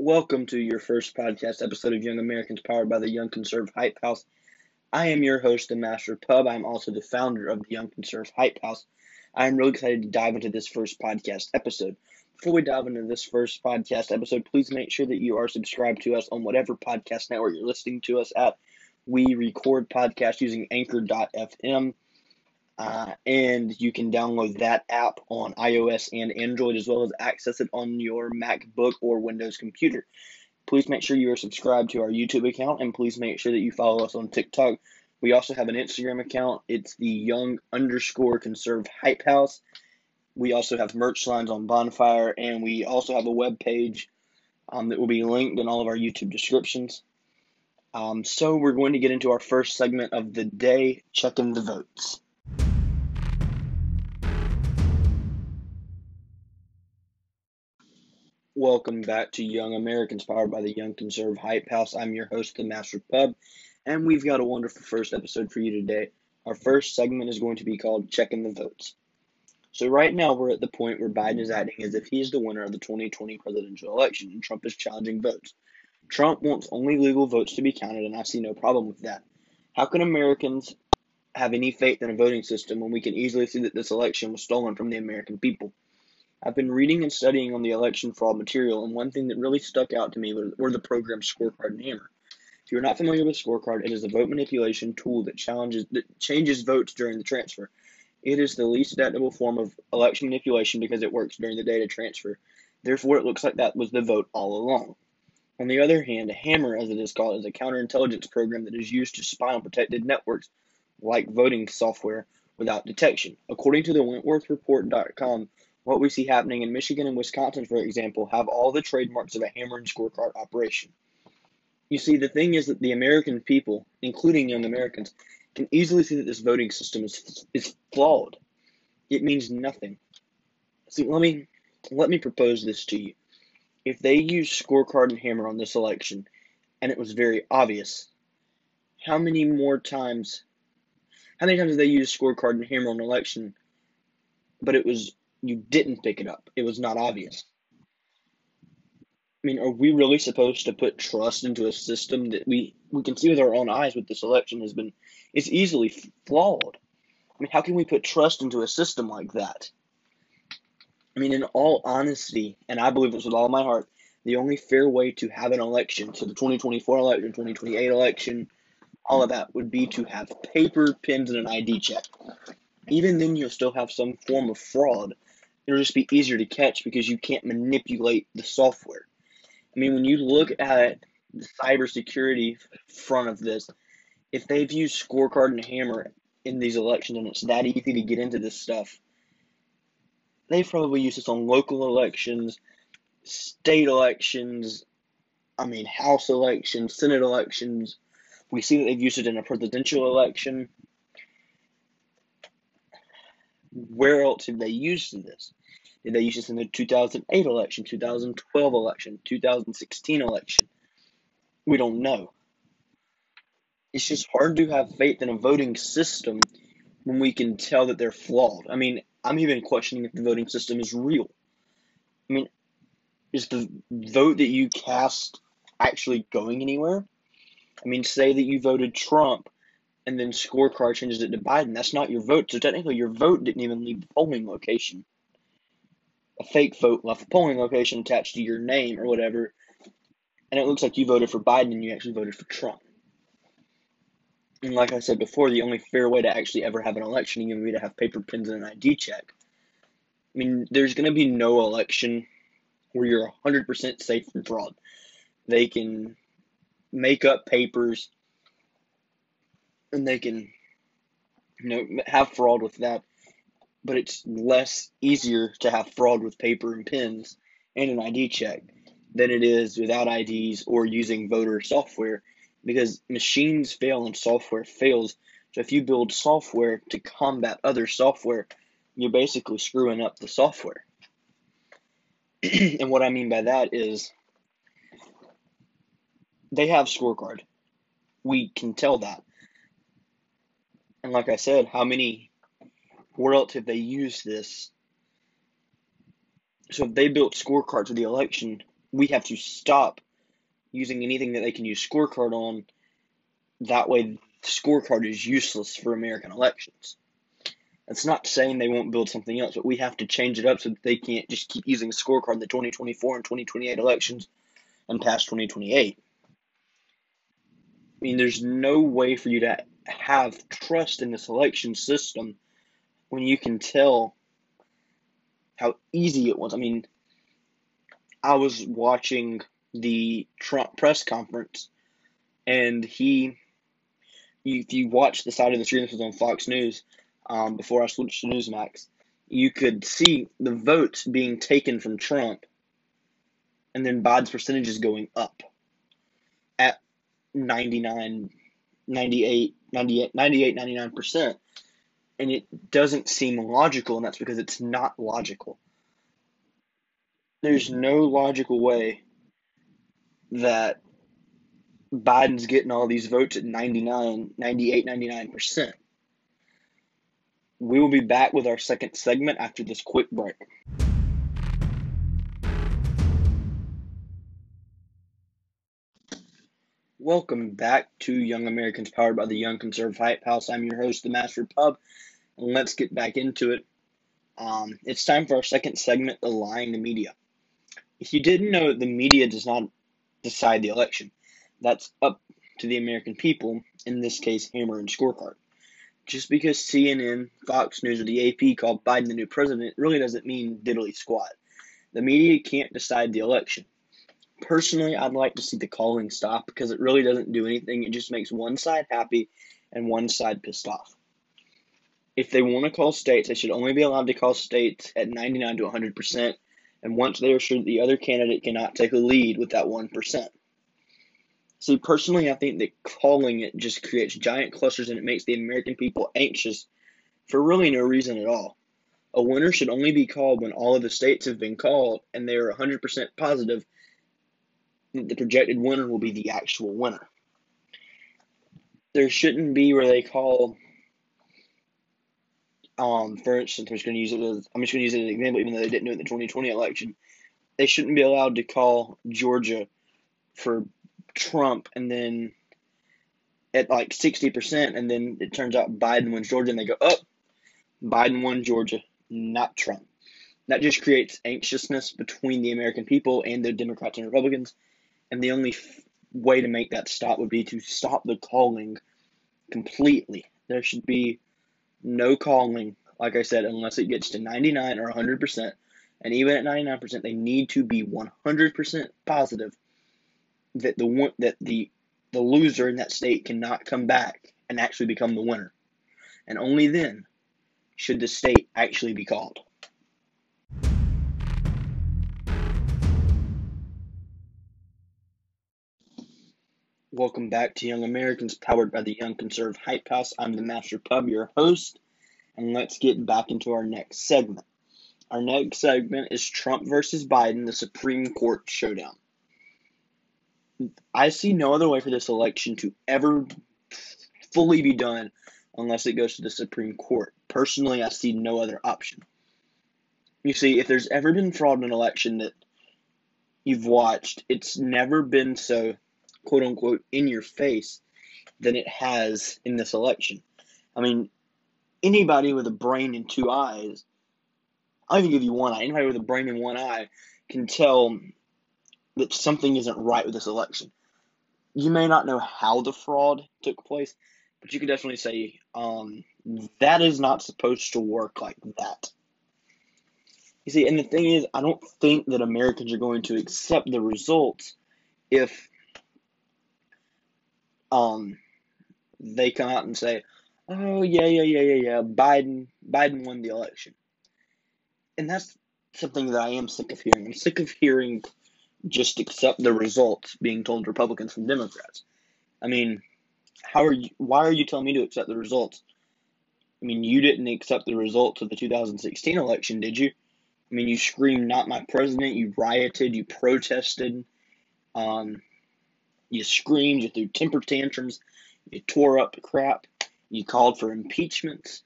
Welcome to your first podcast episode of Young Americans powered by the Young Conserve Hype House. I am your host, the Master Pub. I'm also the founder of the Young Conserve Hype House. I'm really excited to dive into this first podcast episode. Before we dive into this first podcast episode, please make sure that you are subscribed to us on whatever podcast network you're listening to us at. We record podcasts using Anchor.fm. Uh, and you can download that app on iOS and Android as well as access it on your MacBook or Windows computer. Please make sure you are subscribed to our YouTube account and please make sure that you follow us on TikTok. We also have an Instagram account. It's the young underscore conserve hype house. We also have merch lines on Bonfire and we also have a web page um, that will be linked in all of our YouTube descriptions. Um, so we're going to get into our first segment of the day, checking the votes. Welcome back to Young Americans, powered by the Young Conserve Hype House. I'm your host, the Master Pub, and we've got a wonderful first episode for you today. Our first segment is going to be called Checking the Votes. So, right now, we're at the point where Biden is acting as if he is the winner of the 2020 presidential election, and Trump is challenging votes. Trump wants only legal votes to be counted, and I see no problem with that. How can Americans have any faith in a voting system when we can easily see that this election was stolen from the American people? I've been reading and studying on the election fraud material, and one thing that really stuck out to me were the program Scorecard and Hammer. If you're not familiar with Scorecard, it is a vote manipulation tool that challenges that changes votes during the transfer. It is the least adaptable form of election manipulation because it works during the data transfer. Therefore, it looks like that was the vote all along. On the other hand, a hammer, as it is called, is a counterintelligence program that is used to spy on protected networks like voting software without detection. According to the WentworthReport.com, what we see happening in Michigan and Wisconsin, for example, have all the trademarks of a hammer and scorecard operation. You see, the thing is that the American people, including young Americans, can easily see that this voting system is, is flawed. It means nothing. See, let me let me propose this to you. If they used scorecard and hammer on this election, and it was very obvious, how many more times? How many times did they use scorecard and hammer on an election, but it was you didn't pick it up. It was not obvious. I mean, are we really supposed to put trust into a system that we, we can see with our own eyes what this election has been is easily flawed? I mean, how can we put trust into a system like that? I mean, in all honesty, and I believe this with all my heart, the only fair way to have an election, so the 2024 election, 2028 election, all of that would be to have paper, pins, and an ID check. Even then, you'll still have some form of fraud it'll just be easier to catch because you can't manipulate the software. I mean, when you look at the cybersecurity front of this, if they've used scorecard and hammer in these elections and it's that easy to get into this stuff, they probably use this on local elections, state elections, I mean, House elections, Senate elections. We see that they've used it in a presidential election. Where else have they used this? They use this in the 2008 election, 2012 election, 2016 election? We don't know. It's just hard to have faith in a voting system when we can tell that they're flawed. I mean, I'm even questioning if the voting system is real. I mean, is the vote that you cast actually going anywhere? I mean, say that you voted Trump and then scorecard changes it to Biden. That's not your vote. So technically, your vote didn't even leave the polling location a fake vote left a polling location attached to your name or whatever, and it looks like you voted for Biden and you actually voted for Trump. And like I said before, the only fair way to actually ever have an election would be to have paper pins and an ID check. I mean, there's going to be no election where you're 100% safe from fraud. They can make up papers and they can you know have fraud with that but it's less easier to have fraud with paper and pens and an ID check than it is without IDs or using voter software because machines fail and software fails. So if you build software to combat other software, you're basically screwing up the software. and what I mean by that is they have scorecard. We can tell that. And like I said, how many where else have they used this? So if they built scorecards of the election we have to stop using anything that they can use scorecard on. That way, scorecard is useless for American elections. It's not saying they won't build something else, but we have to change it up so that they can't just keep using a scorecard in the 2024 and 2028 elections and past 2028. I mean, there's no way for you to have trust in this election system when you can tell how easy it was. I mean, I was watching the Trump press conference, and he, if you watch the side of the screen, this was on Fox News um, before I switched to Newsmax, you could see the votes being taken from Trump, and then Biden's percentages going up at 99, 98, 98, 98 99%. And it doesn't seem logical, and that's because it's not logical. There's no logical way that Biden's getting all these votes at 99, 98, 99%. We will be back with our second segment after this quick break. Welcome back to Young Americans powered by the Young Conservative Hype House. I'm your host, the Master Pub, and let's get back into it. Um, it's time for our second segment, the lying to media. If you didn't know, the media does not decide the election. That's up to the American people, in this case, Hammer and Scorecard. Just because CNN, Fox News, or the AP called Biden the new president really doesn't mean diddly squat. The media can't decide the election. Personally, I'd like to see the calling stop because it really doesn't do anything. It just makes one side happy and one side pissed off. If they want to call states, they should only be allowed to call states at 99 to 100% and once they are sure that the other candidate cannot take a lead with that 1%. See, personally, I think that calling it just creates giant clusters and it makes the American people anxious for really no reason at all. A winner should only be called when all of the states have been called and they are 100% positive the projected winner will be the actual winner. There shouldn't be where they call um, for instance, I'm just going to use it as I'm just going to use it as an example, even though they didn't do it in the 2020 election. They shouldn't be allowed to call Georgia for Trump and then at like 60%, and then it turns out Biden wins Georgia, and they go, oh, Biden won Georgia, not Trump. That just creates anxiousness between the American people and the Democrats and Republicans, and the only f- way to make that stop would be to stop the calling completely. There should be no calling, like I said, unless it gets to 99 or 100%. And even at 99%, they need to be 100% positive that the one that the the loser in that state cannot come back and actually become the winner. And only then should the state actually be called. Welcome back to Young Americans, powered by the Young Conservative Hype House. I'm the Master Pub, your host, and let's get back into our next segment. Our next segment is Trump versus Biden, the Supreme Court showdown. I see no other way for this election to ever fully be done unless it goes to the Supreme Court. Personally, I see no other option. You see, if there's ever been fraud in an election that you've watched, it's never been so quote unquote in your face than it has in this election. I mean, anybody with a brain and two eyes, I'll give you one eye, anybody with a brain and one eye can tell that something isn't right with this election. You may not know how the fraud took place, but you can definitely say um, that is not supposed to work like that. You see, and the thing is, I don't think that Americans are going to accept the results if um, they come out and say, "Oh yeah, yeah, yeah, yeah, yeah, Biden, Biden won the election," and that's something that I am sick of hearing. I'm sick of hearing just accept the results being told Republicans from Democrats. I mean, how are you? Why are you telling me to accept the results? I mean, you didn't accept the results of the 2016 election, did you? I mean, you screamed "Not my president!" You rioted, you protested. Um, you screamed, you threw temper tantrums, you tore up crap, you called for impeachments.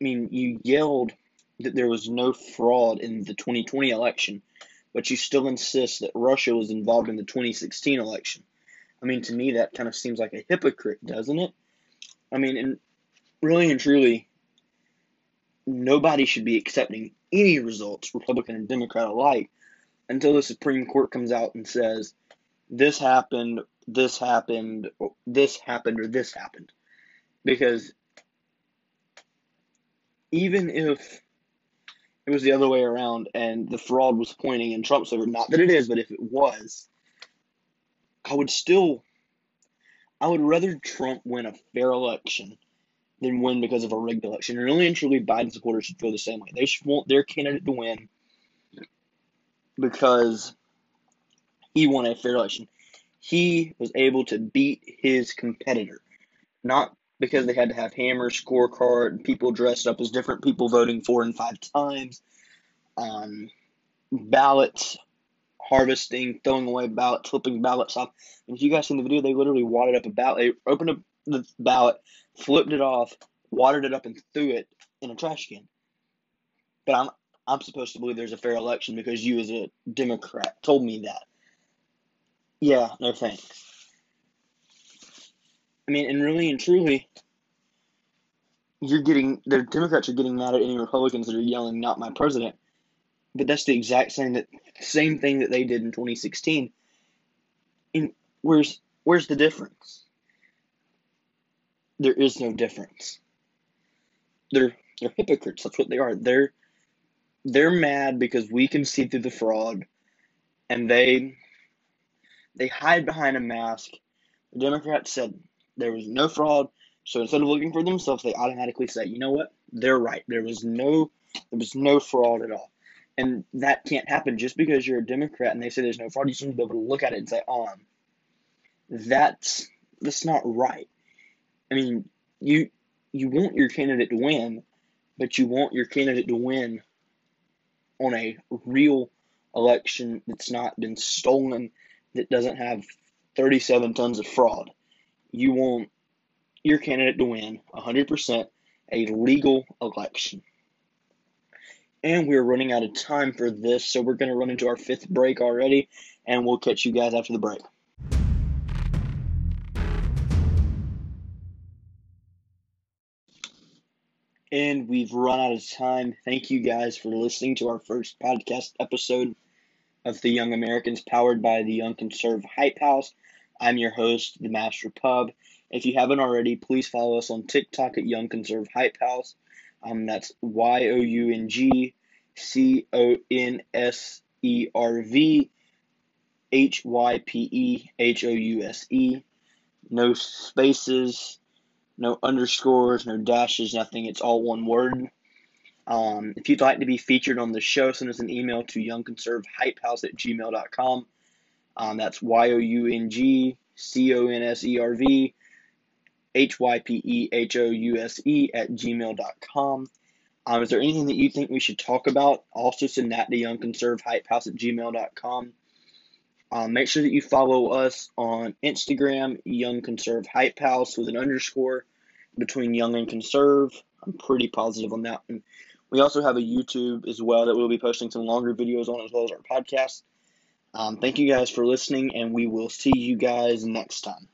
I mean, you yelled that there was no fraud in the 2020 election, but you still insist that Russia was involved in the 2016 election. I mean, to me, that kind of seems like a hypocrite, doesn't it? I mean, and really and truly, nobody should be accepting any results, Republican and Democrat alike, until the Supreme Court comes out and says, this happened, this happened, this happened, or this happened. Because even if it was the other way around and the fraud was pointing in Trump's favor, not that it is, but if it was, I would still, I would rather Trump win a fair election than win because of a rigged election. And really and truly, Biden supporters should feel the same way. They should want their candidate to win because he won a fair election. He was able to beat his competitor, not because they had to have hammer, scorecard, people dressed up as different people voting four and five times, um, ballots, harvesting, throwing away ballots, flipping ballots off. And if you guys seen the video, they literally wadded up a ballot. They opened up the ballot, flipped it off, watered it up, and threw it in a trash can. But I'm I'm supposed to believe there's a fair election because you, as a Democrat, told me that. Yeah, no thanks. I mean, and really and truly, you're getting the Democrats are getting mad at any Republicans that are yelling "Not my president," but that's the exact same that same thing that they did in 2016. And where's where's the difference? There is no difference. They're they're hypocrites. That's what they are. They're they're mad because we can see through the fraud, and they they hide behind a mask. The Democrats said there was no fraud, so instead of looking for themselves, they automatically say, you know what? They're right. There was no there was no fraud at all. And that can't happen just because you're a Democrat and they say there's no fraud. You should be able to look at it and say, um, that's that's not right. I mean, you you want your candidate to win, but you want your candidate to win on a real election that's not been stolen, that doesn't have 37 tons of fraud. You want your candidate to win 100% a legal election. And we're running out of time for this, so we're going to run into our fifth break already, and we'll catch you guys after the break. And we've run out of time. Thank you guys for listening to our first podcast episode of the Young Americans powered by the Young Conserve Hype House. I'm your host, the Master Pub. If you haven't already, please follow us on TikTok at Young Conserve Hype House. Um, that's Y O U N G C O N S E R V H Y P E H O U S E. No spaces, no underscores, no dashes, nothing. It's all one word. Um, if you'd like to be featured on the show, send us an email to youngconservehypehouse at gmail.com. Um, that's Y O U N G C O N S E R V H Y P E H O U S E at gmail.com. Um, is there anything that you think we should talk about? Also, send that to youngconservehypehouse at gmail.com. Um, make sure that you follow us on Instagram, Young Conserve Hype House with an underscore between Young and Conserve. I'm pretty positive on that one. We also have a YouTube as well that we'll be posting some longer videos on as well as our podcast. Um, thank you guys for listening, and we will see you guys next time.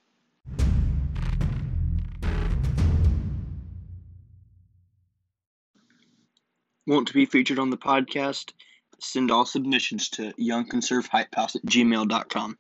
Want to be featured on the podcast? Send all submissions to youngconservehypehouse at gmail.com.